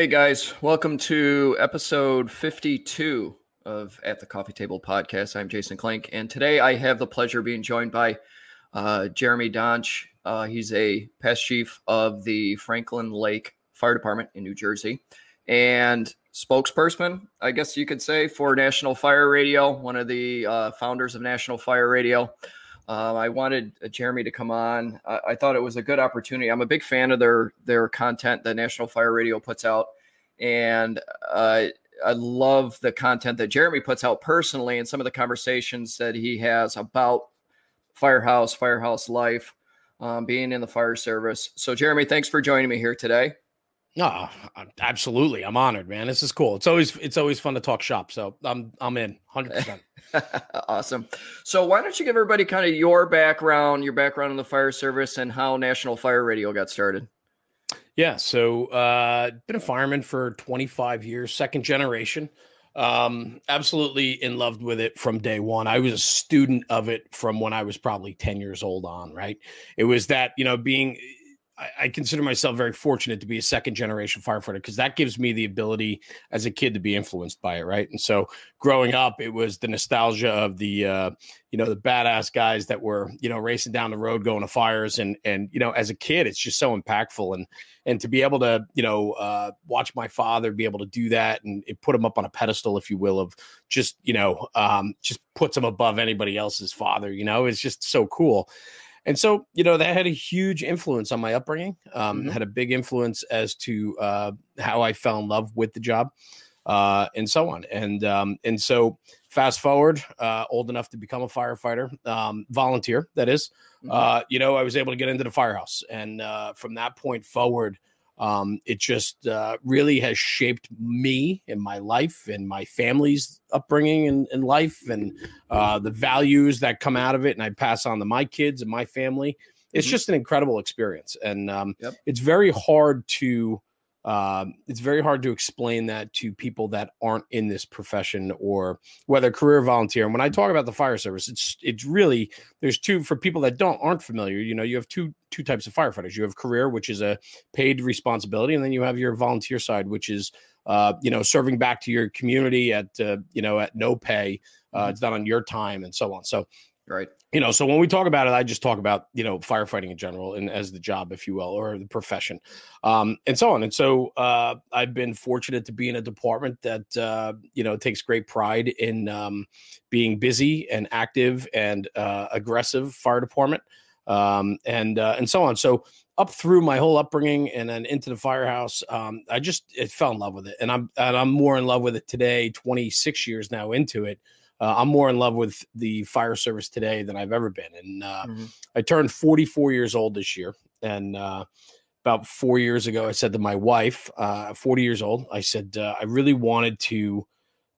Hey guys, welcome to episode 52 of At the Coffee Table podcast. I'm Jason Klink, and today I have the pleasure of being joined by uh, Jeremy Donch. Uh, he's a past chief of the Franklin Lake Fire Department in New Jersey and spokesperson, I guess you could say, for National Fire Radio, one of the uh, founders of National Fire Radio. Uh, I wanted uh, Jeremy to come on. I, I, thought it was a good opportunity. I'm a big fan of their their content that National Fire Radio puts out, and uh, I love the content that Jeremy puts out personally, and some of the conversations that he has about firehouse, firehouse life, um, being in the fire service. So, Jeremy, thanks for joining me here today. No, absolutely. I'm honored, man. This is cool. It's always it's always fun to talk shop. So I'm I'm in 100. percent Awesome. So why don't you give everybody kind of your background, your background in the fire service, and how National Fire Radio got started? Yeah. So uh, been a fireman for 25 years, second generation. Um, absolutely in love with it from day one. I was a student of it from when I was probably 10 years old on. Right. It was that you know being I, consider myself very fortunate to be a second generation firefighter because that gives me the ability as a kid to be influenced by it, right? And so growing up, it was the nostalgia of the uh, you know the badass guys that were you know racing down the road going to fires, and and you know as a kid, it's just so impactful, and and to be able to you know uh, watch my father be able to do that and put him up on a pedestal, if you will, of just you know um, just puts him above anybody else's father, you know, it's just so cool. And so, you know, that had a huge influence on my upbringing, um, mm-hmm. had a big influence as to uh, how I fell in love with the job uh, and so on. And, um, and so, fast forward, uh, old enough to become a firefighter, um, volunteer, that is, mm-hmm. Uh, you know, I was able to get into the firehouse. And uh, from that point forward, um, it just uh, really has shaped me and my life and my family's upbringing and, and life and uh, the values that come out of it. And I pass on to my kids and my family. It's mm-hmm. just an incredible experience. And um, yep. it's very hard to um, it's very hard to explain that to people that aren't in this profession or whether career volunteer. And when I talk about the fire service, it's it's really there's two for people that don't aren't familiar. You know, you have two two types of firefighters. You have career, which is a paid responsibility, and then you have your volunteer side, which is uh, you know serving back to your community at uh, you know at no pay. Uh, mm-hmm. It's done on your time and so on. So Right. You know, so when we talk about it, I just talk about, you know, firefighting in general and as the job, if you will, or the profession, um, and so on. And so uh, I've been fortunate to be in a department that, uh, you know, takes great pride in um, being busy and active and uh, aggressive fire department um, and, uh, and so on. So up through my whole upbringing and then into the firehouse, um, I just it fell in love with it. And I'm, and I'm more in love with it today, 26 years now into it uh, I'm more in love with the fire service today than I've ever been. And uh, mm-hmm. I turned 44 years old this year. And uh, about four years ago, I said to my wife, uh, 40 years old, I said, uh, I really wanted to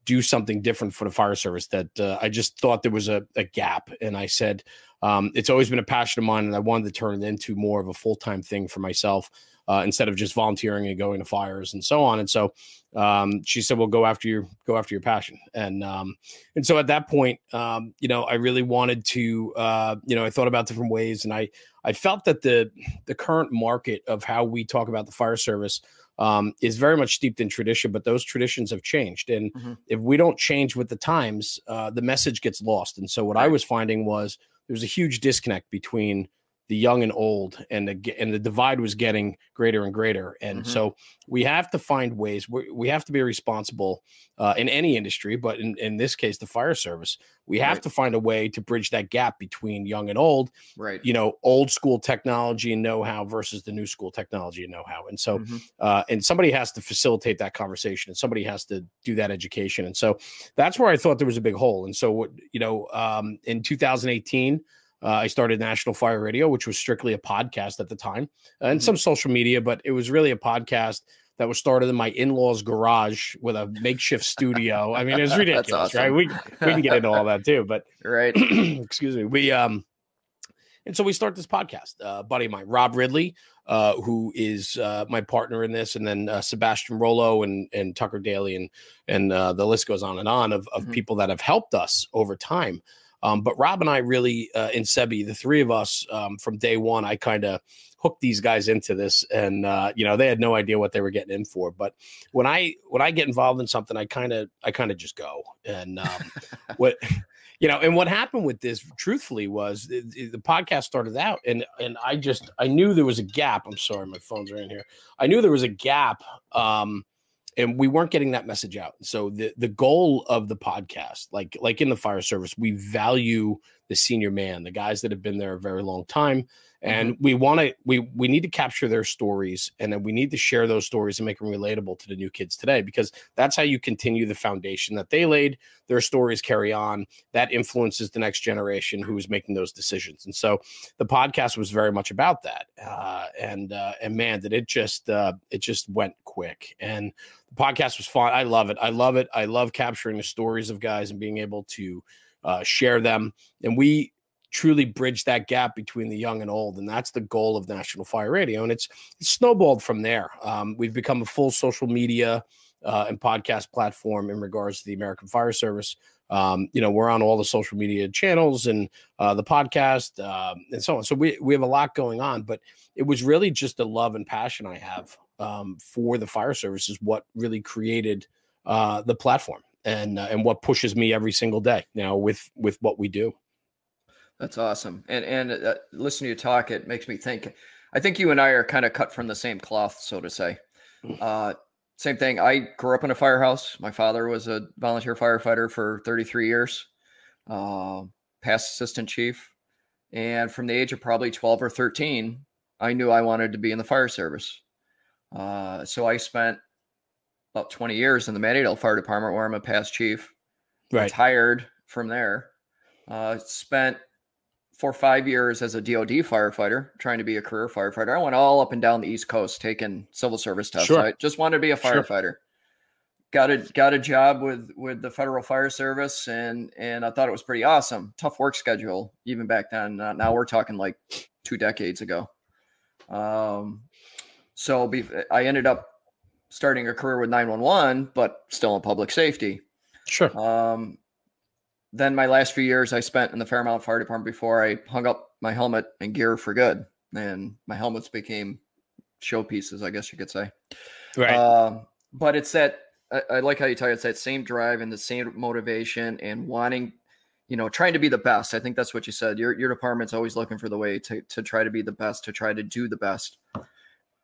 do something different for the fire service that uh, I just thought there was a, a gap. And I said, um, it's always been a passion of mine, and I wanted to turn it into more of a full time thing for myself uh, instead of just volunteering and going to fires and so on. And so um, she said, "Well, go after your go after your passion." And um, and so at that point, um, you know, I really wanted to, uh, you know, I thought about different ways, and I I felt that the the current market of how we talk about the fire service. Um, is very much steeped in tradition, but those traditions have changed. And mm-hmm. if we don't change with the times, uh, the message gets lost. And so what right. I was finding was there's a huge disconnect between the young and old and the and the divide was getting greater and greater and mm-hmm. so we have to find ways we, we have to be responsible uh, in any industry but in, in this case the fire service we have right. to find a way to bridge that gap between young and old right you know old school technology and know-how versus the new school technology and know-how and so mm-hmm. uh, and somebody has to facilitate that conversation and somebody has to do that education and so that's where i thought there was a big hole and so what you know um, in 2018 uh, I started National Fire Radio, which was strictly a podcast at the time, uh, and mm-hmm. some social media, but it was really a podcast that was started in my in-laws garage with a makeshift studio. I mean, it was ridiculous, awesome. right? We we can get into all that too, but right. excuse me. We um and so we start this podcast. Uh, buddy of mine, Rob Ridley, uh, who is uh, my partner in this, and then uh, Sebastian Rollo and and Tucker Daly, and and uh, the list goes on and on of of mm-hmm. people that have helped us over time. Um, but Rob and I really, uh, in Sebi, the three of us um, from day one, I kind of hooked these guys into this, and uh, you know they had no idea what they were getting in for. But when I when I get involved in something, I kind of I kind of just go. And um, what you know, and what happened with this, truthfully, was the, the, podcast started out, and and I just I knew there was a gap. I'm sorry, my phones are in here. I knew there was a gap. Um, and we weren't getting that message out. So the the goal of the podcast, like like in the fire service, we value the senior man, the guys that have been there a very long time, and mm-hmm. we want to we we need to capture their stories and then we need to share those stories and make them relatable to the new kids today because that's how you continue the foundation that they laid. Their stories carry on. That influences the next generation who is making those decisions. And so the podcast was very much about that. Uh, and uh, and man did it just uh, it just went quick. And the podcast was fun. I love it. I love it. I love capturing the stories of guys and being able to uh, share them and we truly bridge that gap between the young and old. And that's the goal of National Fire Radio. And it's, it's snowballed from there. Um, we've become a full social media uh, and podcast platform in regards to the American Fire Service. Um, you know, we're on all the social media channels and uh, the podcast um, and so on. So we, we have a lot going on, but it was really just the love and passion I have um, for the fire service is what really created uh, the platform and uh, and what pushes me every single day now with with what we do. That's awesome. And and uh, listening to you talk, it makes me think. I think you and I are kind of cut from the same cloth, so to say. Mm. Uh, same thing. I grew up in a firehouse. My father was a volunteer firefighter for 33 years, uh, past assistant chief. And from the age of probably 12 or 13, I knew I wanted to be in the fire service. Uh, so I spent about 20 years in the Mattydale Fire Department, where I'm a past chief. Right. Retired from there. Uh, spent for five years as a DoD firefighter, trying to be a career firefighter. I went all up and down the East Coast taking civil service tests. Sure. I just wanted to be a firefighter. Sure. Got a got a job with with the Federal Fire Service, and and I thought it was pretty awesome. Tough work schedule even back then. Uh, now we're talking like two decades ago. Um, so be, I ended up starting a career with 911, but still in public safety. Sure. Um, then my last few years I spent in the Fairmount Fire Department before I hung up my helmet and gear for good. And my helmets became showpieces, I guess you could say. Right. Uh, but it's that I, I, like how you tell you it's that same drive and the same motivation and wanting, you know, trying to be the best. I think that's what you said. Your your department's always looking for the way to to try to be the best, to try to do the best.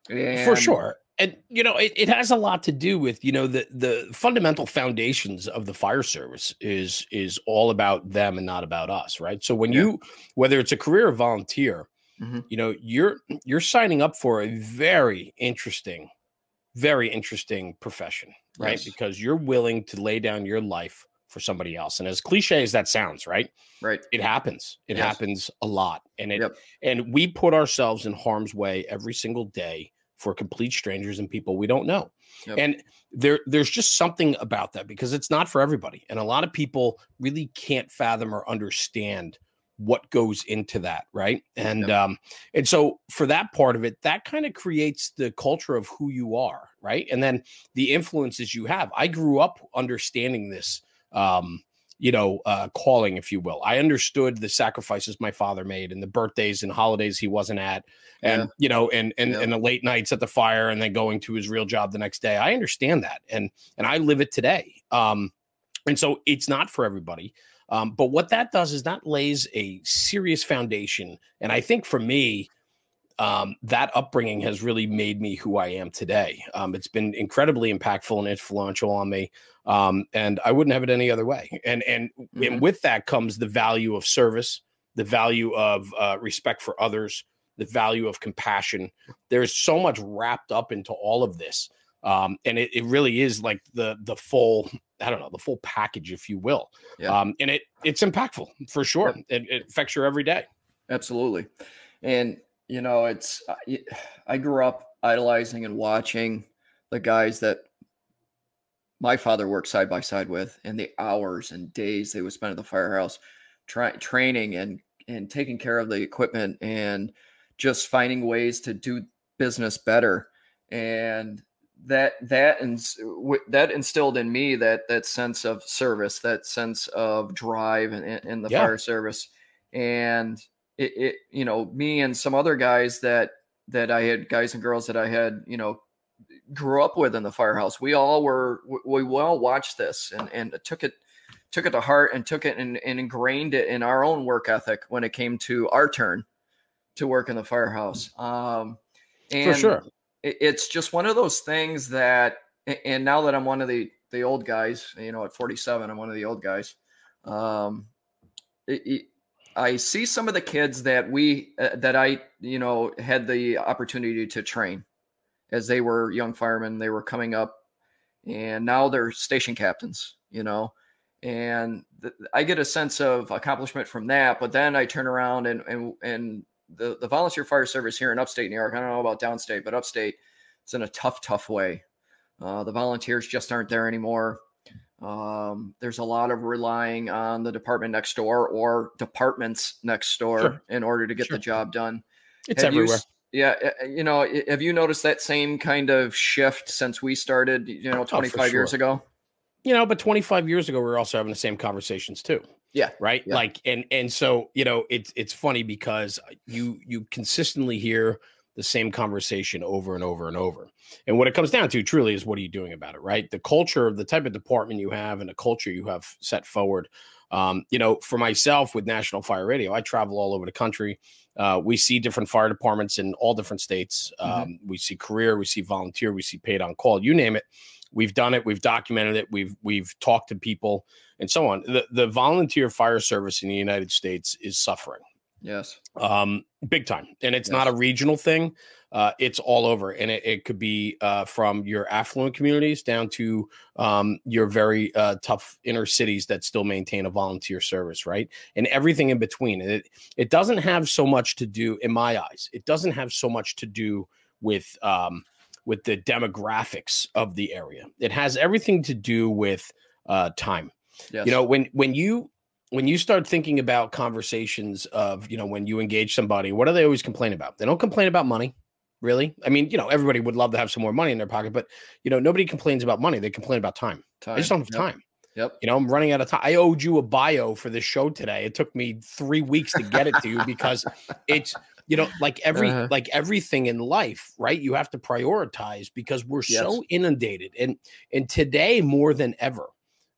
And, for sure and you know it, it has a lot to do with you know the the fundamental foundations of the fire service is is all about them and not about us right so when yeah. you whether it's a career or volunteer mm-hmm. you know you're you're signing up for a very interesting very interesting profession right yes. because you're willing to lay down your life for somebody else and as cliche as that sounds right right it happens it yes. happens a lot and it yep. and we put ourselves in harm's way every single day for complete strangers and people we don't know. Yep. And there there's just something about that because it's not for everybody. And a lot of people really can't fathom or understand what goes into that, right? And yep. um and so for that part of it, that kind of creates the culture of who you are, right? And then the influences you have. I grew up understanding this um you know, uh, calling, if you will. I understood the sacrifices my father made and the birthdays and holidays he wasn't at, and yeah. you know, and and yeah. and the late nights at the fire, and then going to his real job the next day. I understand that, and and I live it today. Um, and so it's not for everybody. Um, but what that does is that lays a serious foundation, and I think for me, um, that upbringing has really made me who I am today. Um, it's been incredibly impactful and influential on me, um, and I wouldn't have it any other way. And and mm-hmm. and with that comes the value of service, the value of uh, respect for others, the value of compassion. There's so much wrapped up into all of this, um, and it, it really is like the the full I don't know the full package, if you will. Yeah. Um, and it it's impactful for sure. Yeah. It, it affects your every day. Absolutely, and you know, it's I grew up idolizing and watching the guys that my father worked side by side with, and the hours and days they would spend at the firehouse, try, training and and taking care of the equipment and just finding ways to do business better. And that that and that instilled in me that that sense of service, that sense of drive in, in the yeah. fire service, and it, it, you know me and some other guys that that I had guys and girls that I had you know grew up with in the firehouse. We all were we, we all watched this and and took it took it to heart and took it and, and ingrained it in our own work ethic when it came to our turn to work in the firehouse. Um, and For sure, it, it's just one of those things that. And now that I'm one of the the old guys, you know, at 47, I'm one of the old guys. Um, it, it, I see some of the kids that we uh, that I you know had the opportunity to train as they were young firemen. They were coming up, and now they're station captains. You know, and th- I get a sense of accomplishment from that. But then I turn around and and and the the volunteer fire service here in upstate New York. I don't know about downstate, but upstate, it's in a tough, tough way. Uh, the volunteers just aren't there anymore. Um, there's a lot of relying on the department next door or departments next door sure. in order to get sure. the job done. It's have everywhere. Yeah, eh, eh, you know, have you noticed that same kind of shift since we started? You know, 25 oh, sure. years ago you know, but 25 years ago, we were also having the same conversations too. Yeah. Right. Yeah. Like, and, and so, you know, it's, it's funny because you, you consistently hear the same conversation over and over and over. And what it comes down to truly is what are you doing about it? Right. The culture, of the type of department you have and the culture you have set forward. Um, you know, for myself with National Fire Radio, I travel all over the country. Uh, we see different fire departments in all different states. Mm-hmm. Um, we see career, we see volunteer, we see paid on call, you name it. We've done it. We've documented it. We've we've talked to people and so on. The the volunteer fire service in the United States is suffering. Yes. Um, big time. And it's yes. not a regional thing. Uh, it's all over. And it, it could be uh, from your affluent communities down to um, your very uh, tough inner cities that still maintain a volunteer service, right? And everything in between. It, it doesn't have so much to do, in my eyes, it doesn't have so much to do with um, with the demographics of the area. It has everything to do with uh, time. Yes. You know, when when you when you start thinking about conversations of you know when you engage somebody, what do they always complain about? They don't complain about money, really. I mean, you know, everybody would love to have some more money in their pocket, but you know, nobody complains about money. They complain about time. time. I just don't have yep. time. Yep. You know, I'm running out of time. I owed you a bio for this show today. It took me three weeks to get it to you because it's you know like every uh-huh. like everything in life right you have to prioritize because we're yes. so inundated and and today more than ever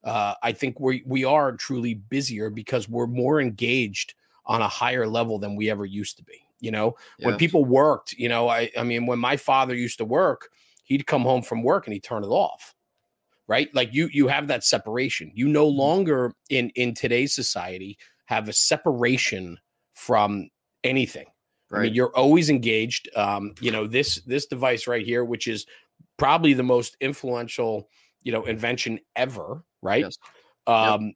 uh, i think we we are truly busier because we're more engaged on a higher level than we ever used to be you know yes. when people worked you know i i mean when my father used to work he'd come home from work and he'd turn it off right like you you have that separation you no mm-hmm. longer in in today's society have a separation from anything Right. I mean, you're always engaged. Um, you know, this this device right here, which is probably the most influential, you know, invention ever, right? Yes. Um, yep.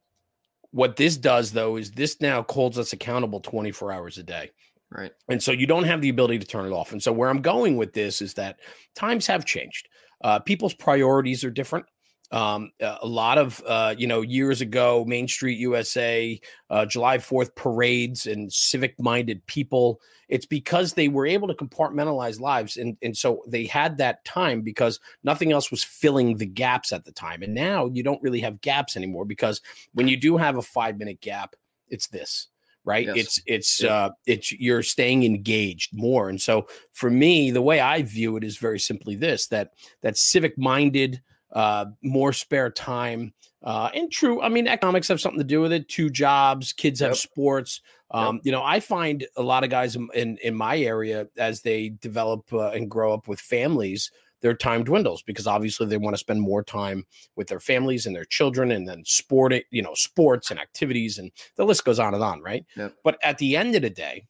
what this does though is this now holds us accountable 24 hours a day. Right. And so you don't have the ability to turn it off. And so where I'm going with this is that times have changed. Uh, people's priorities are different. Um, a lot of, uh, you know, years ago, Main Street USA, uh, July 4th parades and civic minded people. It's because they were able to compartmentalize lives. And, and so they had that time because nothing else was filling the gaps at the time. And now you don't really have gaps anymore because when you do have a five minute gap, it's this right yes. it's it's yeah. uh it's you're staying engaged more and so for me the way i view it is very simply this that that civic minded uh, more spare time. Uh, and true, I mean, economics have something to do with it. Two jobs, kids have yep. sports. Um, yep. You know, I find a lot of guys in in my area as they develop uh, and grow up with families, their time dwindles because obviously they want to spend more time with their families and their children, and then sport, it, you know, sports and activities, and the list goes on and on, right? Yep. But at the end of the day,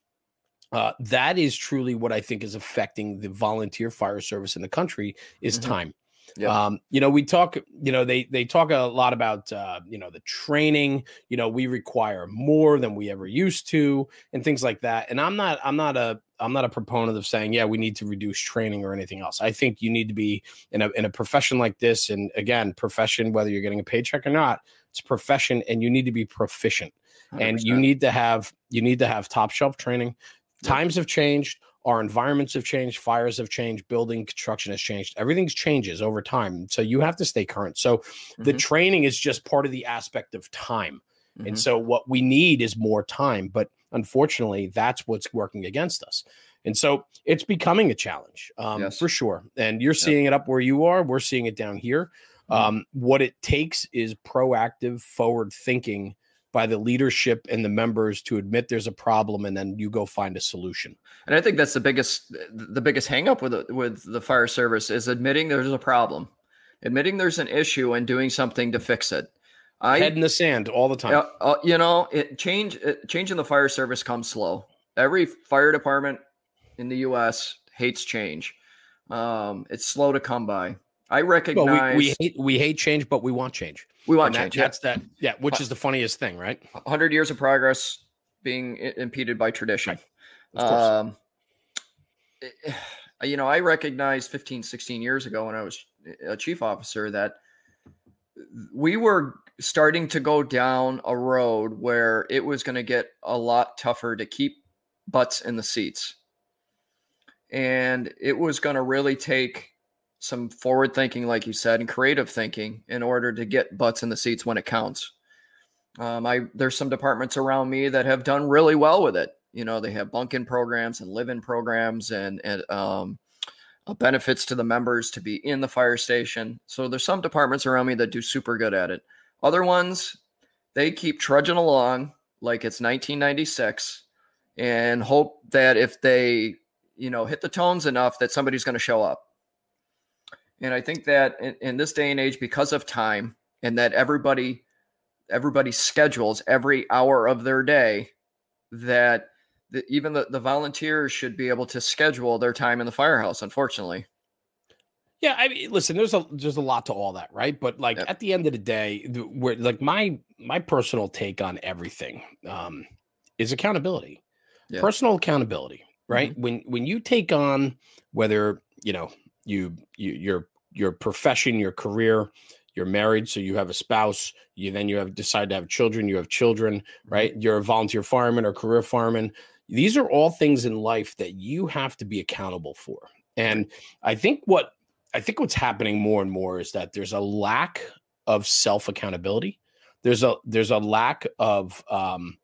uh, that is truly what I think is affecting the volunteer fire service in the country is mm-hmm. time. Yeah. Um, you know, we talk, you know, they they talk a lot about uh, you know, the training, you know, we require more than we ever used to and things like that. And I'm not I'm not a I'm not a proponent of saying, yeah, we need to reduce training or anything else. I think you need to be in a in a profession like this, and again, profession, whether you're getting a paycheck or not, it's profession and you need to be proficient. 100%. And you need to have you need to have top shelf training. Times have changed our environments have changed, fires have changed, building construction has changed. Everything's changes over time. So you have to stay current. So mm-hmm. the training is just part of the aspect of time. Mm-hmm. And so what we need is more time, but unfortunately that's what's working against us. And so it's becoming a challenge um, yes. for sure. And you're seeing yep. it up where you are. We're seeing it down here. Mm-hmm. Um, what it takes is proactive, forward thinking by the leadership and the members to admit there's a problem and then you go find a solution. And I think that's the biggest the biggest hangup with the, with the fire service is admitting there's a problem, admitting there's an issue and doing something to fix it. I, Head in the sand all the time. Uh, uh, you know, it change it, changing the fire service comes slow. Every fire department in the U.S. hates change. Um, it's slow to come by. I recognize well, we, we, hate we hate change, but we want change. We want that, change. That's that. Yeah, which is the funniest thing, right? Hundred years of progress being impeded by tradition. Right. Um, eh, you know, I recognized 15, 16 years ago when I was a chief officer that we were starting to go down a road where it was going to get a lot tougher to keep butts in the seats. And it was going to really take some forward thinking, like you said, and creative thinking in order to get butts in the seats when it counts. Um, I there's some departments around me that have done really well with it. You know, they have bunk in programs and live in programs and and um, uh, benefits to the members to be in the fire station. So there's some departments around me that do super good at it. Other ones, they keep trudging along like it's 1996 and hope that if they you know hit the tones enough that somebody's going to show up and I think that in, in this day and age, because of time and that everybody everybody schedules every hour of their day, that the, even the, the volunteers should be able to schedule their time in the firehouse, unfortunately. Yeah, I mean, listen, there's a there's a lot to all that, right? But like yep. at the end of the day, where like my my personal take on everything um, is accountability, yep. personal accountability, right? Mm-hmm. When when you take on whether you know you, you your your profession, your career, you're married, so you have a spouse. You then you have decided to have children. You have children, mm-hmm. right? You're a volunteer fireman or career fireman. These are all things in life that you have to be accountable for. And I think what I think what's happening more and more is that there's a lack of self accountability. There's a there's a lack of um,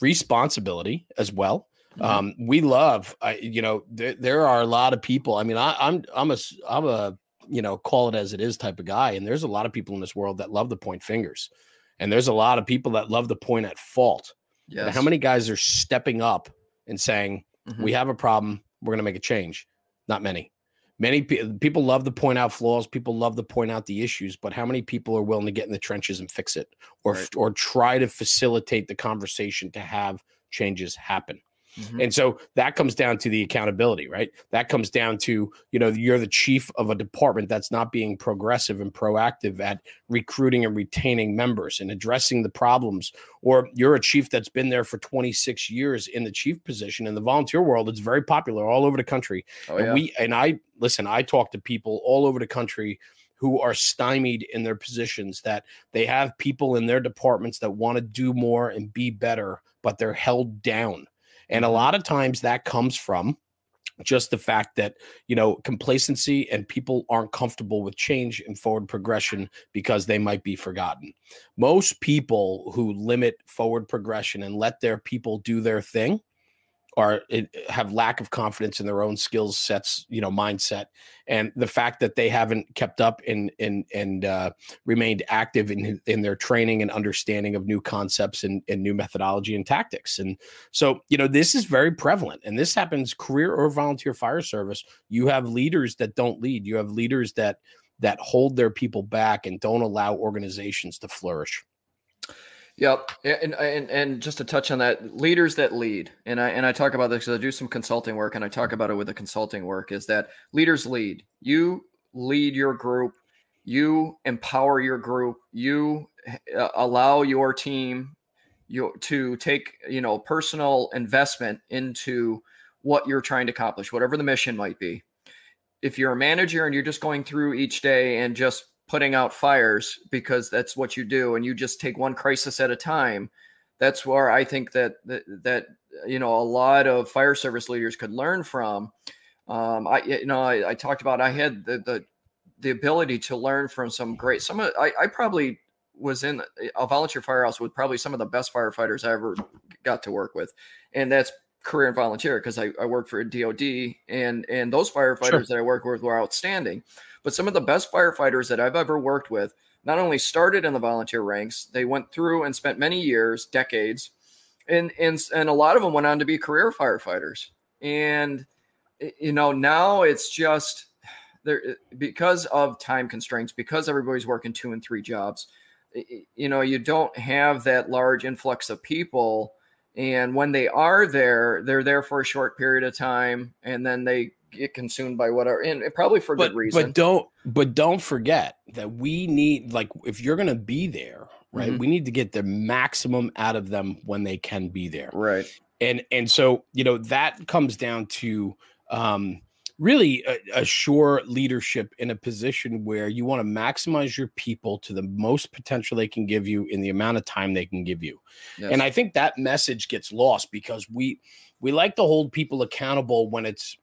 responsibility as well. Mm-hmm. Um, we love, I, you know, there, there are a lot of people. I mean, I, I'm, I'm a, I'm a, you know, call it as it is type of guy. And there's a lot of people in this world that love to point fingers. And there's a lot of people that love to point at fault. Yes. how many guys are stepping up and saying, mm-hmm. we have a problem. We're going to make a change. Not many. Many pe- people love to point out flaws. People love to point out the issues, but how many people are willing to get in the trenches and fix it, or right. or try to facilitate the conversation to have changes happen? Mm-hmm. And so that comes down to the accountability, right? That comes down to, you know, you're the chief of a department that's not being progressive and proactive at recruiting and retaining members and addressing the problems. Or you're a chief that's been there for 26 years in the chief position in the volunteer world. It's very popular all over the country. Oh, yeah. And we and I listen, I talk to people all over the country who are stymied in their positions that they have people in their departments that want to do more and be better, but they're held down and a mm-hmm. lot of times that comes from just the fact that you know complacency and people aren't comfortable with change and forward progression because they might be forgotten most people who limit forward progression and let their people do their thing are have lack of confidence in their own skills sets you know mindset. And the fact that they haven't kept up and and and uh, remained active in in their training and understanding of new concepts and, and new methodology and tactics. And so you know this is very prevalent and this happens career or volunteer fire service. You have leaders that don't lead. You have leaders that that hold their people back and don't allow organizations to flourish Yep, and, and and just to touch on that, leaders that lead, and I and I talk about this because I do some consulting work, and I talk about it with the consulting work is that leaders lead. You lead your group, you empower your group, you uh, allow your team you to take you know personal investment into what you're trying to accomplish, whatever the mission might be. If you're a manager and you're just going through each day and just putting out fires because that's what you do and you just take one crisis at a time that's where i think that that, that you know a lot of fire service leaders could learn from. Um, I you know I, I talked about I had the, the the ability to learn from some great some of I, I probably was in a volunteer firehouse with probably some of the best firefighters I ever got to work with, and that's career and volunteer because I, I worked for a DoD and and those firefighters sure. that I worked with were outstanding. But some of the best firefighters that I've ever worked with not only started in the volunteer ranks, they went through and spent many years, decades, and and and a lot of them went on to be career firefighters. And you know now it's just there eh, because of time constraints, because everybody's working two and three jobs. You know, you don't have that large influx of people and when they are there, they're there for a short period of time, and then they get consumed by whatever, and probably for but, good reason. But don't, but don't forget that we need, like, if you're going to be there, right, mm-hmm. we need to get the maximum out of them when they can be there, right. And and so you know that comes down to um, really assure leadership in a position where you want to maximize your people to the most potential they can give you in the amount of time they can give you. Yes. And I think that message gets lost because we we like to hold people accountable when it's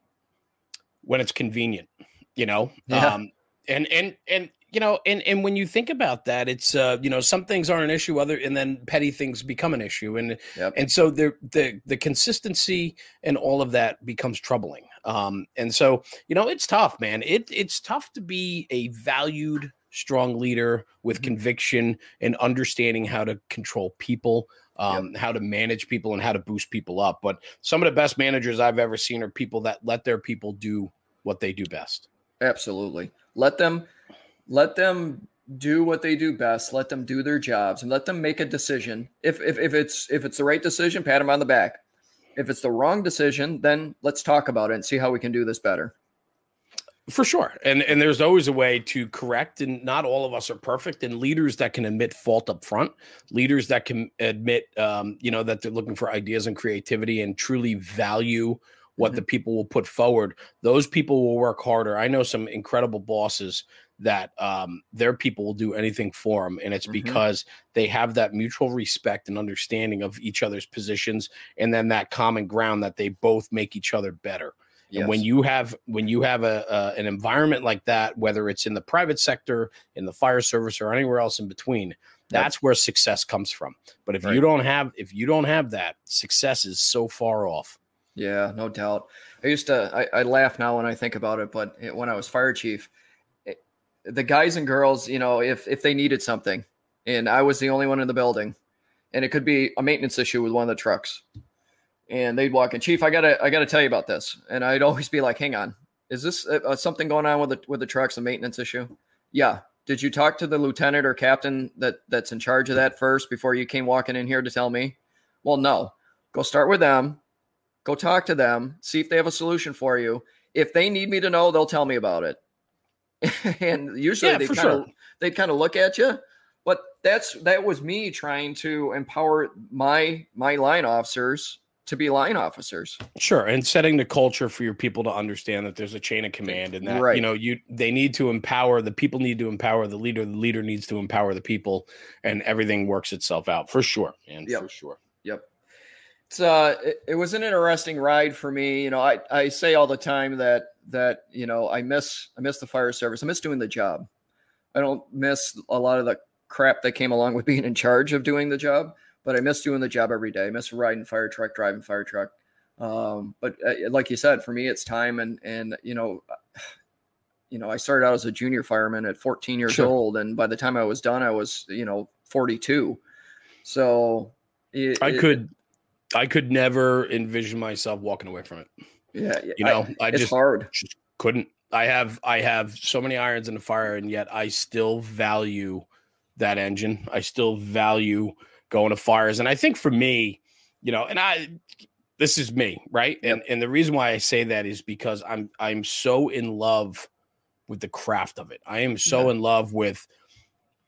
when it's convenient, you know. Yeah. Um and and and you know, and and when you think about that, it's uh, you know, some things aren't an issue, other and then petty things become an issue, and yep. and so the the the consistency and all of that becomes troubling. Um, and so you know, it's tough, man. It it's tough to be a valued, strong leader with mm-hmm. conviction and understanding how to control people. Um, yep. how to manage people and how to boost people up. But some of the best managers I've ever seen are people that let their people do what they do best. Absolutely. Let them let them do what they do best. Let them do their jobs and let them make a decision. If, if if it's if it's the right decision pat them on the back. If it's the wrong decision then let's talk about it and see how we can do this better. For sure. And and there's always a way to correct and not all of us are perfect and leaders that can admit fault up front leaders that can admit um, you know that they're looking for ideas and creativity and truly value what mm-hmm. the people will put forward those people will work harder i know some incredible bosses that um, their people will do anything for them. And it's mm-hmm. because they have that mutual respect and understanding of each other's positions and then that common ground that they both make each other better. Yes. And when you have when you have a, a, an environment like that, whether it's in the private sector, in the fire service, or anywhere else in between, that's where success comes from. But if right. you don't have if you don't have that, success is so far off. Yeah, no doubt. I used to I, I laugh now when I think about it, but when I was fire chief, the guys and girls, you know, if if they needed something, and I was the only one in the building, and it could be a maintenance issue with one of the trucks, and they'd walk in, Chief, I gotta I gotta tell you about this, and I'd always be like, Hang on, is this uh, uh, something going on with the with the trucks, a maintenance issue? Yeah. Did you talk to the lieutenant or captain that that's in charge of that first before you came walking in here to tell me? Well, no. Go start with them. Go talk to them. See if they have a solution for you. If they need me to know, they'll tell me about it. and usually yeah, they kind of sure. they kind of look at you. But that's that was me trying to empower my my line officers to be line officers. Sure, and setting the culture for your people to understand that there's a chain of command and that right. you know you they need to empower the people need to empower the leader, the leader needs to empower the people, and everything works itself out for sure, and yep. for sure. It's uh, it, it was an interesting ride for me. You know, I I say all the time that that you know I miss I miss the fire service. I miss doing the job. I don't miss a lot of the crap that came along with being in charge of doing the job, but I miss doing the job every day. I miss riding fire truck, driving fire truck. Um, but uh, like you said, for me, it's time and and you know, you know, I started out as a junior fireman at 14 years sure. old, and by the time I was done, I was you know 42. So it, I could I could never envision myself walking away from it. Yeah, you know, I, I just hard. Just couldn't. I have I have so many irons in the fire, and yet I still value that engine. I still value going to fires, and I think for me, you know, and I this is me, right? Yep. And and the reason why I say that is because I'm I'm so in love with the craft of it. I am so yeah. in love with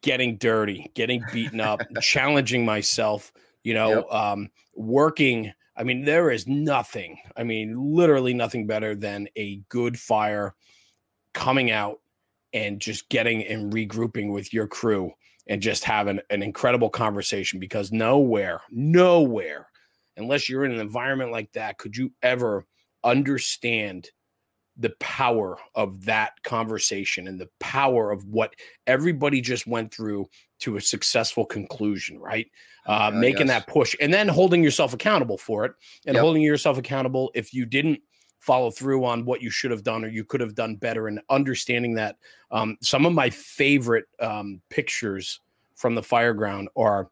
getting dirty, getting beaten up, challenging myself, you know, yep. um, working I mean, there is nothing, I mean, literally nothing better than a good fire coming out and just getting and regrouping with your crew and just having an incredible conversation because nowhere, nowhere unless you're in an environment like that, could you ever understand the power of that conversation and the power of what everybody just went through to a successful conclusion, right? Uh, making yes. that push and then holding yourself accountable for it and yep. holding yourself accountable if you didn't follow through on what you should have done or you could have done better and understanding that um, some of my favorite um, pictures from the fireground are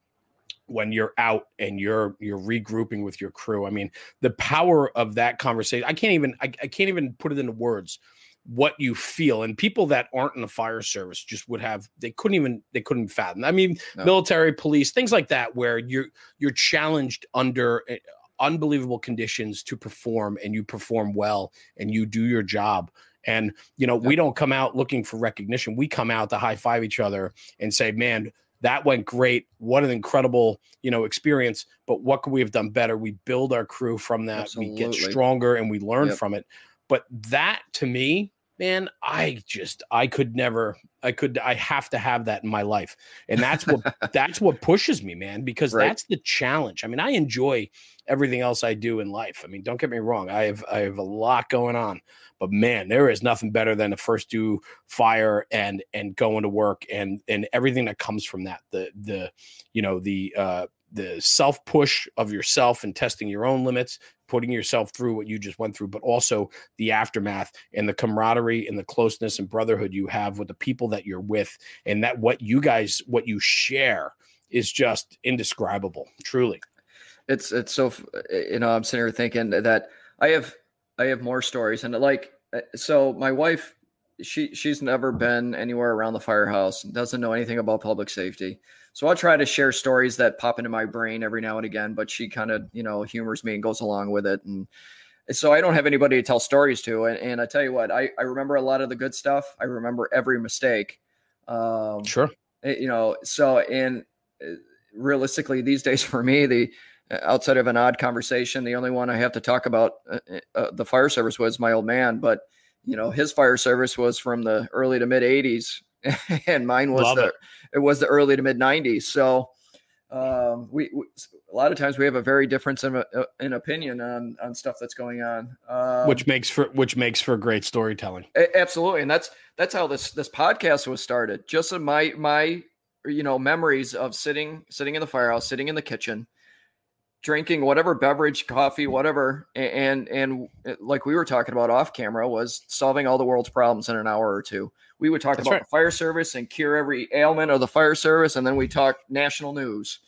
when you're out and you're you're regrouping with your crew i mean the power of that conversation i can't even I, I can't even put it into words what you feel and people that aren't in the fire service just would have they couldn't even they couldn't fathom. I mean no. military police things like that where you're you're challenged under eh, unbelievable conditions to perform and you perform well and you do your job. And you know we don't come out looking for recognition. We come out to high five each other and say man that went great. What an incredible you know experience. But what could we have done better? We build our crew from that. Absolutely. we get stronger and we learn yep. from it. But that to me man i just i could never i could i have to have that in my life. And that's what that's what pushes me man because right. that's the challenge. I mean i enjoy everything else i do in life. I mean don't get me wrong i have i have a lot going on but man there is nothing better than to first due fire and and going to work and and everything that comes from that the the you know the uh the self push of yourself and testing your own limits, putting yourself through what you just went through, but also the aftermath and the camaraderie and the closeness and brotherhood you have with the people that you're with, and that what you guys, what you share is just indescribable, truly. It's, it's so, you know, I'm sitting here thinking that I have, I have more stories and like, uh, so my wife, she, she's never been anywhere around the firehouse, doesn't know anything about public safety so I'll try to share stories that pop into my brain every now and again, but she kind of, you know, humors me and goes along with it. And so I don't have anybody to tell stories to. And, and I tell you what, I, I remember a lot of the good stuff. I remember every mistake. Um, sure. Eh, you know, so, and eh, realistically these days for me, the, eh, outside of an odd conversation, the only one I have to talk about uh, uh, the fire service was my old man, but you know, his fire service was from the early to mid 80s and mine was Love the it. it. was the early to mid 90s. So um, we, we, a lot of times we have a very difference in, uh, in opinion on on stuff that's going on, um, which makes for which makes for great storytelling. Absolutely, and that's that's how this this podcast was started. Just in my my you know memories of sitting sitting in the firehouse, sitting in the kitchen, drinking whatever beverage, coffee, whatever, and and uh, like we were talking about off camera, was solving all the world's problems in an hour or two. We would talk That's about right. the fire service and cure every ailment of the fire service, and then we talk national news.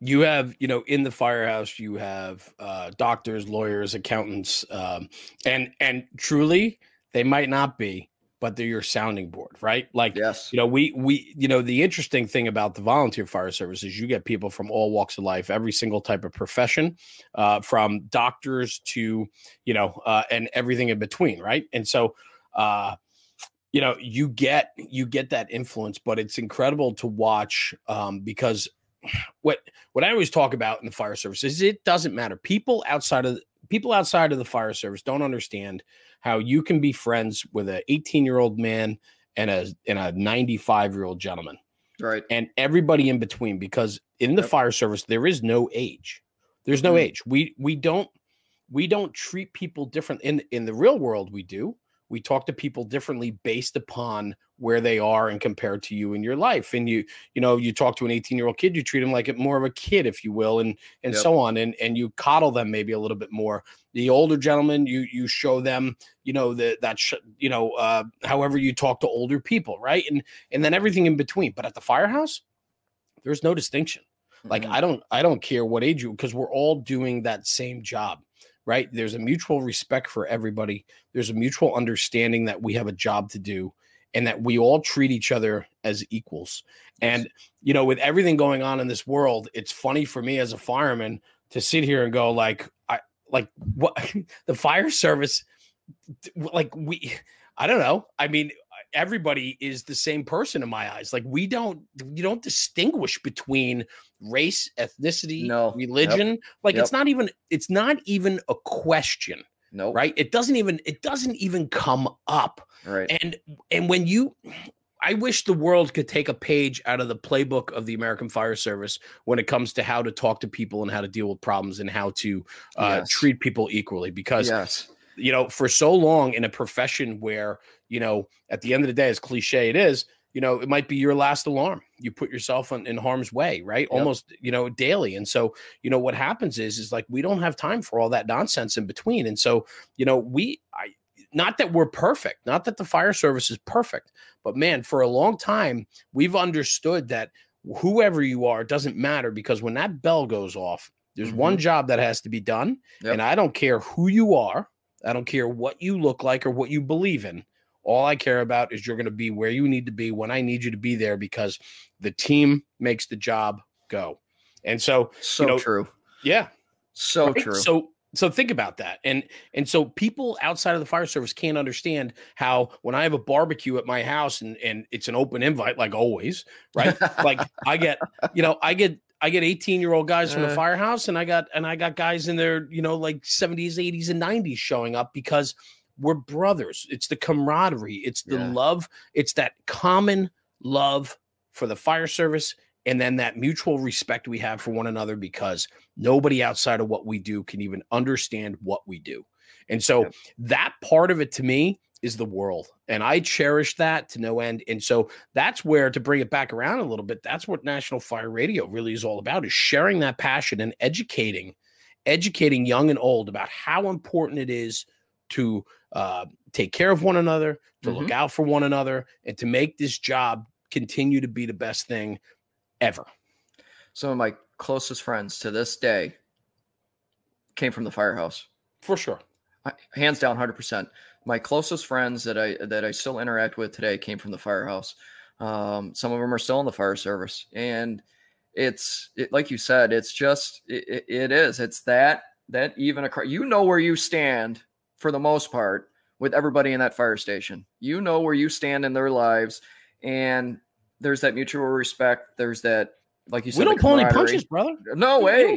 You have, you know, in the firehouse, you have uh, doctors, lawyers, accountants, um, and and truly, they might not be, but they're your sounding board, right? Like, yes, you know, we we you know the interesting thing about the volunteer fire service is you get people from all walks of life, every single type of profession, uh, from doctors to you know, uh, and everything in between, right? And so, uh, you know you get you get that influence but it's incredible to watch um, because what what i always talk about in the fire service is it doesn't matter people outside of people outside of the fire service don't understand how you can be friends with an 18 year old man and a and a 95 year old gentleman. Right. And everybody in between because in the yep. fire service there is no age. There's no mm-hmm. age. We we don't we don't treat people different. In in the real world we do we talk to people differently based upon where they are and compared to you in your life. And you you know you talk to an 18 year old kid you treat them like more of a kid if you will and and yep. so on and and you coddle them maybe a little bit more. The older gentlemen you you show them you know that that sh- you know uh however you talk to older people right? And and then everything in between. But at the firehouse there's no distinction. Like mm-hmm. i don't i don't care what age you because we're all doing that same job right? There's a mutual respect for everybody. There's a mutual understanding that we have a job to do and that we all treat each other as equals. And, you know, with everything going on in this world, it's funny for me as a fireman to sit here and go, like, I like what the fire service, like, we, I don't know. I mean, everybody is the same person in my eyes. Like we don't you don't distinguish between race, ethnicity, no. religion. Yep. Like yep. it's not even it's not even a question. No. Right? It doesn't even it doesn't even come up. Right. And and when you I wish the world could take a page out of the playbook of the American Fire Service when it comes to how to talk to people and how to deal with problems and how to uh, yes. treat people equally. Because, yes. you know, for so long in a profession where, you know, at the end of the day, as cliche it is, you know, it might be your last alarm. You put yourself in, in harm's way, right? Yep. Almost, you know, daily. And so, you know, what happens is, is like we don't have time for all that nonsense in between. And so, you know, we, I, not that we're perfect, not that the fire service is perfect, but man, for a long time, we've understood that whoever you are doesn't matter because when that bell goes off, there's mm-hmm. one job that has to be done. Yep. And I don't care who you are, I don't care what you look like or what you believe in. All I care about is you're going to be where you need to be when I need you to be there because the team makes the job go. And so, so you know, true. Yeah. So right? true. So so think about that. And and so people outside of the fire service can't understand how when I have a barbecue at my house and and it's an open invite like always, right? like I get, you know, I get I get 18 year old guys from the uh. firehouse and I got and I got guys in their, you know, like 70s, 80s and 90s showing up because we're brothers. It's the camaraderie, it's the yeah. love, it's that common love for the fire service and then that mutual respect we have for one another because nobody outside of what we do can even understand what we do. And so yep. that part of it to me is the world. And I cherish that to no end. And so that's where to bring it back around a little bit, that's what National Fire Radio really is all about is sharing that passion and educating educating young and old about how important it is to uh, take care of one another, to mm-hmm. look out for one another, and to make this job continue to be the best thing ever. Some of my closest friends to this day came from the firehouse. For sure. Hands down 100%. My closest friends that I that I still interact with today came from the firehouse. Um, some of them are still in the fire service and it's it, like you said it's just it, it is it's that that even across you know where you stand for the most part with everybody in that fire station you know where you stand in their lives and there's that mutual respect. There's that, like you said, we don't pull any punches, brother. No way. We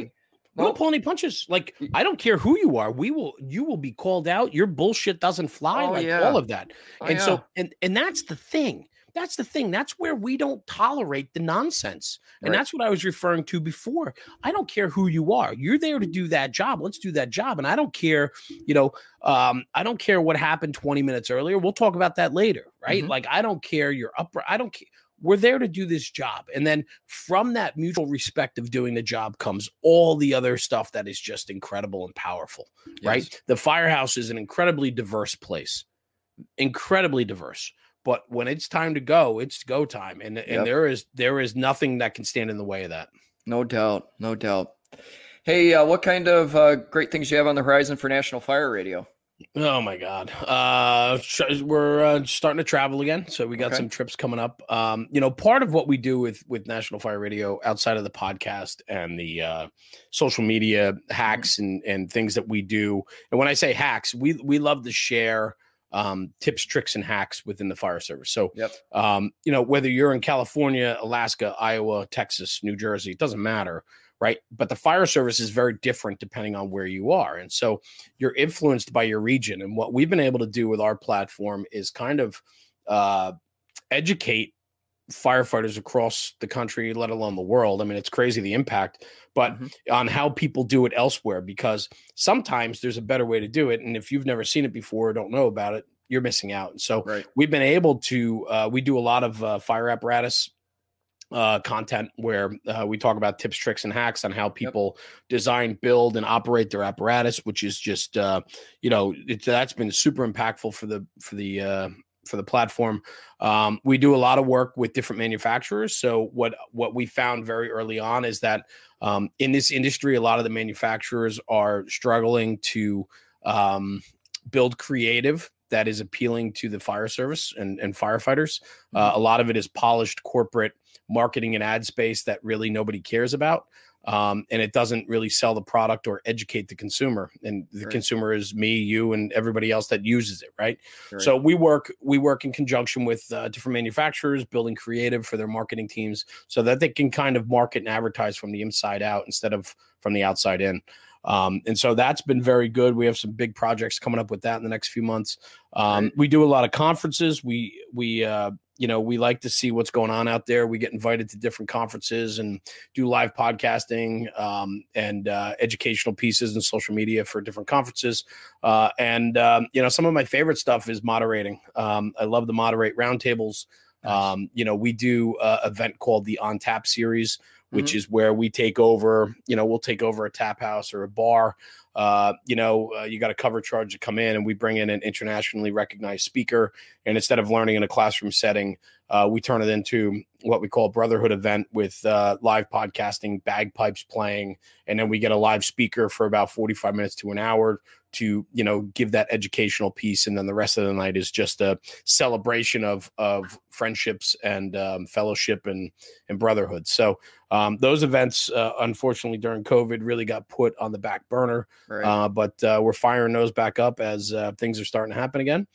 don't, don't pull any punches. Like I don't care who you are. We will. You will be called out. Your bullshit doesn't fly. Oh, like yeah. all of that. Oh, and yeah. so, and and that's the thing. That's the thing. That's where we don't tolerate the nonsense. And right. that's what I was referring to before. I don't care who you are. You're there to do that job. Let's do that job. And I don't care, you know, um, I don't care what happened 20 minutes earlier. We'll talk about that later, right? Mm-hmm. Like I don't care. You're up. I don't care we're there to do this job. And then from that mutual respect of doing the job comes all the other stuff that is just incredible and powerful, yes. right? The firehouse is an incredibly diverse place, incredibly diverse. But when it's time to go, it's go time. And, yep. and there is there is nothing that can stand in the way of that. No doubt. No doubt. Hey, uh, what kind of uh, great things do you have on the horizon for National Fire Radio? Oh my God. Uh, we're uh, starting to travel again. So we got okay. some trips coming up. Um, you know, part of what we do with, with National Fire Radio outside of the podcast and the uh, social media hacks and, and things that we do. And when I say hacks, we, we love to share um, tips, tricks, and hacks within the fire service. So, yep. um, you know, whether you're in California, Alaska, Iowa, Texas, New Jersey, it doesn't matter right? But the fire service is very different depending on where you are. And so you're influenced by your region. And what we've been able to do with our platform is kind of uh, educate firefighters across the country, let alone the world. I mean, it's crazy the impact, but mm-hmm. on how people do it elsewhere, because sometimes there's a better way to do it. And if you've never seen it before or don't know about it, you're missing out. And so right. we've been able to, uh, we do a lot of uh, fire apparatus uh, content where uh, we talk about tips, tricks, and hacks on how people yep. design, build, and operate their apparatus, which is just uh, you know it, that's been super impactful for the for the uh, for the platform. Um, we do a lot of work with different manufacturers. So what what we found very early on is that um, in this industry, a lot of the manufacturers are struggling to um, build creative that is appealing to the fire service and, and firefighters. Uh, mm-hmm. a lot of it is polished corporate marketing and ad space that really nobody cares about. Um, and it doesn't really sell the product or educate the consumer. And the right. consumer is me, you, and everybody else that uses it, right? right. So we work we work in conjunction with uh, different manufacturers, building creative for their marketing teams, so that they can kind of market and advertise from the inside out instead of from the outside in. Um, and so that's been very good. We have some big projects coming up with that in the next few months. Um, we do a lot of conferences. We we uh, you know, we like to see what's going on out there. We get invited to different conferences and do live podcasting um, and uh, educational pieces and social media for different conferences. Uh, and um, you know, some of my favorite stuff is moderating. Um, I love to moderate roundtables. Um, you know, we do an event called the On Tap series, which mm-hmm. is where we take over. You know, we'll take over a tap house or a bar. Uh, you know, uh, you got a cover charge to come in, and we bring in an internationally recognized speaker. And instead of learning in a classroom setting, uh, we turn it into what we call a brotherhood event with uh, live podcasting, bagpipes playing, and then we get a live speaker for about 45 minutes to an hour to you know give that educational piece and then the rest of the night is just a celebration of of friendships and um, fellowship and and brotherhood so um, those events uh, unfortunately during covid really got put on the back burner right. uh, but uh, we're firing those back up as uh, things are starting to happen again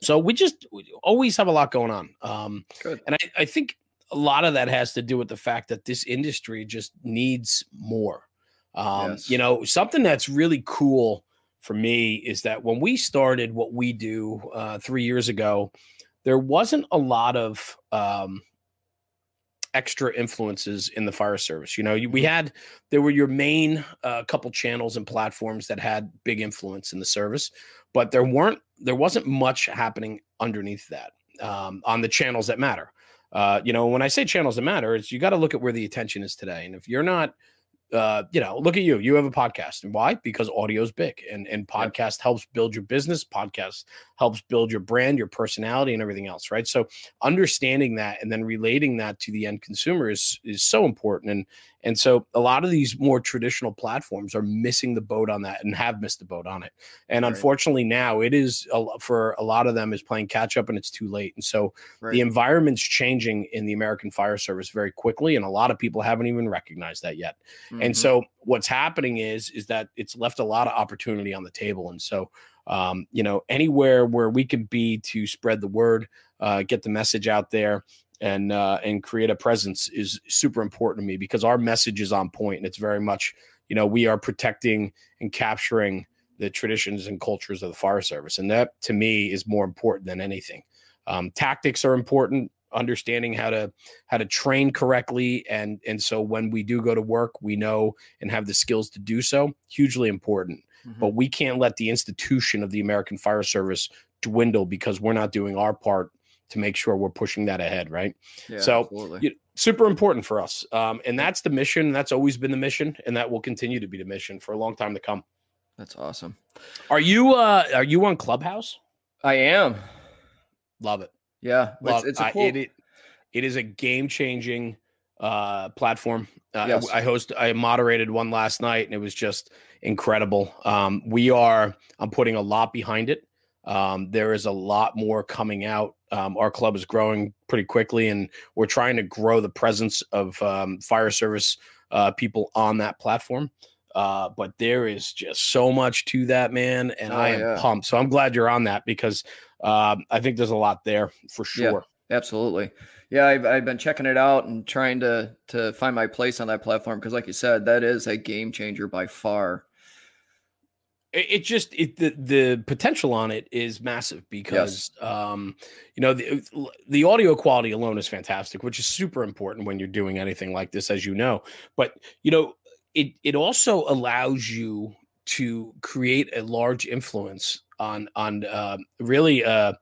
so we just we always have a lot going on um, Good. and I, I think a lot of that has to do with the fact that this industry just needs more um, yes. you know something that's really cool for me is that when we started what we do uh, three years ago, there wasn't a lot of um, extra influences in the fire service. You know, we mm-hmm. had there were your main uh, couple channels and platforms that had big influence in the service, but there weren't there wasn't much happening underneath that um, on the channels that matter. Uh, you know, when I say channels that matter, it's you got to look at where the attention is today, and if you're not uh, you know, look at you. You have a podcast. And why? Because audio is big and, and podcast yep. helps build your business. Podcast helps build your brand, your personality, and everything else. Right. So understanding that and then relating that to the end consumer is is so important. And and so a lot of these more traditional platforms are missing the boat on that and have missed the boat on it. And right. unfortunately, now it is a, for a lot of them is playing catch up and it's too late. And so right. the environment's changing in the American Fire Service very quickly, and a lot of people haven't even recognized that yet. Mm-hmm. And so what's happening is is that it's left a lot of opportunity on the table. And so um, you know, anywhere where we can be to spread the word, uh, get the message out there, and uh, and create a presence is super important to me because our message is on point and it's very much you know we are protecting and capturing the traditions and cultures of the fire service and that to me is more important than anything. Um, tactics are important understanding how to how to train correctly and and so when we do go to work we know and have the skills to do so. Hugely important. Mm-hmm. but we can't let the institution of the american fire service dwindle because we're not doing our part to make sure we're pushing that ahead, right? Yeah, so you, super important for us, um, and that's the mission. That's always been the mission, and that will continue to be the mission for a long time to come. That's awesome. Are you uh are you on Clubhouse? I am. Love it. Yeah, Love, it's, it's a cool... I, it, it, it is a game changing uh platform. Uh, yes. I, I host I moderated one last night and it was just incredible. Um we are I'm putting a lot behind it. Um, there is a lot more coming out. Um, our club is growing pretty quickly, and we're trying to grow the presence of um, fire service uh, people on that platform. Uh, but there is just so much to that, man, and oh, I am yeah. pumped. So I'm glad you're on that because uh, I think there's a lot there for sure. Yeah, absolutely. Yeah, I've, I've been checking it out and trying to to find my place on that platform because, like you said, that is a game changer by far it just it the the potential on it is massive because yes. um you know the the audio quality alone is fantastic which is super important when you're doing anything like this as you know but you know it it also allows you to create a large influence on on uh, really a,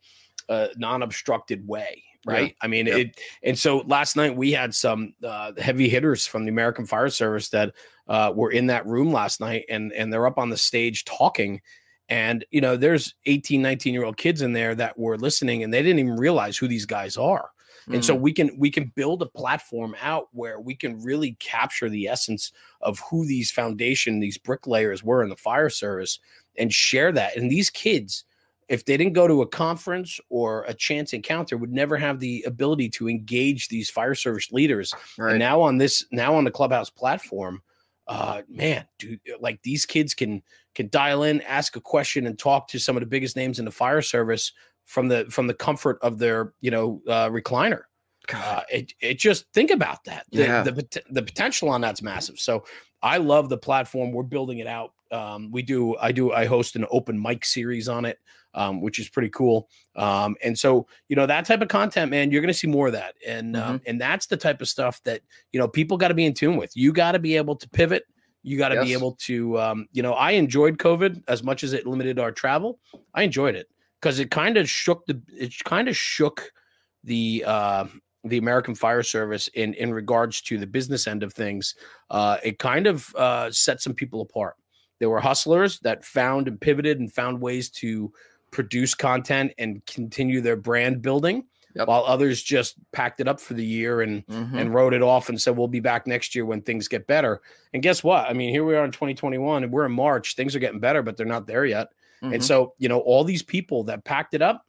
a non-obstructed way right? Yeah. I mean, yep. it. And so last night we had some uh, heavy hitters from the American Fire Service that uh, were in that room last night, and and they're up on the stage talking. And you know, there's 18, 19 year old kids in there that were listening, and they didn't even realize who these guys are. And mm. so we can we can build a platform out where we can really capture the essence of who these foundation, these bricklayers were in the fire service, and share that. And these kids if they didn't go to a conference or a chance encounter would never have the ability to engage these fire service leaders right. and now on this now on the clubhouse platform uh man dude like these kids can can dial in ask a question and talk to some of the biggest names in the fire service from the from the comfort of their you know uh recliner. Uh, it, it just think about that. The, yeah. the, the potential on that's massive. So i love the platform. We're building it out. Um, we do i do i host an open mic series on it um, which is pretty cool. Um, and so, you know, that type of content, man, you're going to see more of that. And, um, and that's the type of stuff that, you know, people got to be in tune with. You got to be able to pivot. You got to Yes. be able to, um, you know, I enjoyed COVID as much as it limited our travel. I enjoyed it because it kind of shook the, it kind of shook the, uh, the American Fire Service in in regards to the business end of things. Uh, it kind of uh, set some people apart. There were hustlers that found and pivoted and found ways to produce content and continue their brand building, Yep. while others just packed it up for the year and Mhm. and wrote it off and said we'll be back next year when things get better. And guess what? I mean, here we are in 2021 and we're in March. Things are getting better, but they're not there yet. Mhm. And so, you know, all these people that packed it up,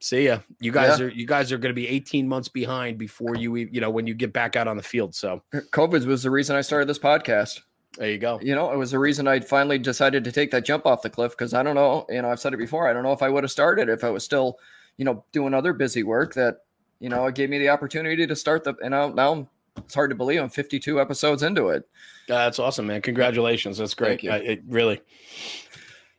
see ya. You guys are you guys are going to be 18 months behind before you you know when you get back out on the field. So COVID was the reason I started this podcast. There you go. You know, it was the reason I finally decided to take that jump off the cliff because I don't know, you know, I've said it before. I don't know if I would have started if I was still, you know, doing other busy work that, you know, it gave me the opportunity to start the, and now, now it's hard to believe I'm 52 episodes into it. That's awesome, man. Congratulations. That's great. I, it really.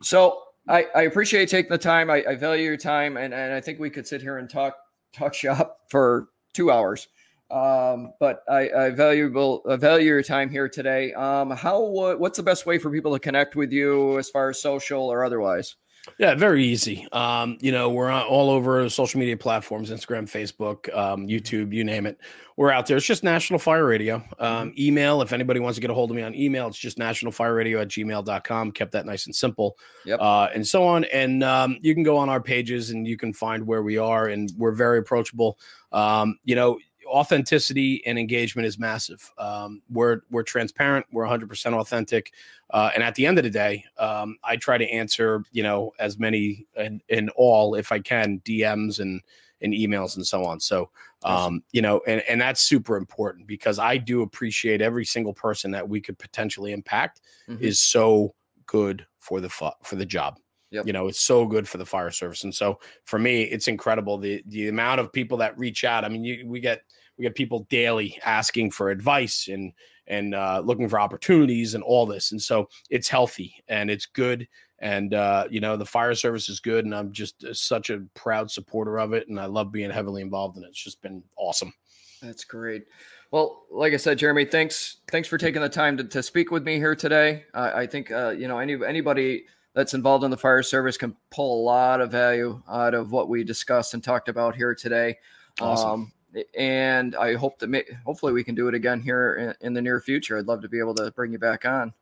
So I, I appreciate taking the time. I, I value your time, and, and I think we could sit here and talk talk shop for two hours. Um, but I, I valuable I value your time here today. Um, how what, what's the best way for people to connect with you as far as social or otherwise? Yeah, very easy. Um, you know, we're on all over social media platforms Instagram, Facebook, um, YouTube, you name it. We're out there. It's just National Fire Radio. Um, email, if anybody wants to get a hold of me on email, it's just nationalfireradio at gmail.com. Kept that nice and simple. Yep. Uh, and so on. And um, you can go on our pages and you can find where we are, and we're very approachable. Um, you know, authenticity and engagement is massive. Um, we're we're transparent. We're 100% authentic. Uh, and at the end of the day, um, I try to answer, you know, as many and in all, if I can, DMs and and emails and so on. So, um, you know, and and that's super important because I do appreciate every single person that we could potentially impact Mhm. is so good for the fu- for the job. Yep. You know, it's so good for the fire service, and so for me, it's incredible the the amount of people that reach out. I mean, you, we get we get people daily asking for advice and and uh, looking for opportunities and all this, and so it's healthy and it's good. And uh, you know, the fire service is good, and I'm just uh, such a proud supporter of it, and I love being heavily involved in it. It's just been awesome. That's great. Well, like I said, Jeremy, thanks thanks for taking the time to, to speak with me here today. Uh, I think uh, you know any anybody that's involved in the fire service can pull a lot of value out of what we discussed and talked about here today. Awesome. Um, and I hope that may, hopefully we can do it again here in, in the near future. I'd love to be able to bring you back on.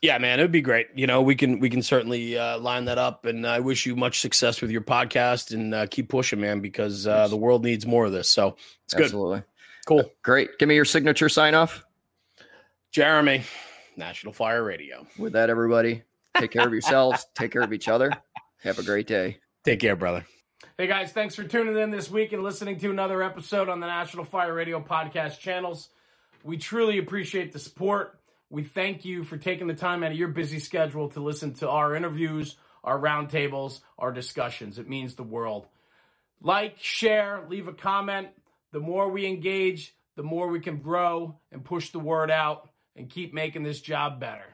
Yeah, man, it'd be great. You know, we can we can certainly uh, line that up, and I wish you much success with your podcast and uh, keep pushing, man, because uh, the world needs more of this. So it's good, Absolutely. cool. Great. Give me your signature sign off. Jeremy, National Fire Radio. With that, everybody, take care of yourselves, take care of each other. Have a great day. Take care, brother. Hey guys, thanks for tuning in this week and listening to another episode on the National Fire Radio podcast channels. We truly appreciate the support. We thank you for taking the time out of your busy schedule to listen to our interviews, our roundtables, our discussions. It means the world. Like, share, leave a comment. The more we engage, the more we can grow and push the word out and keep making this job better.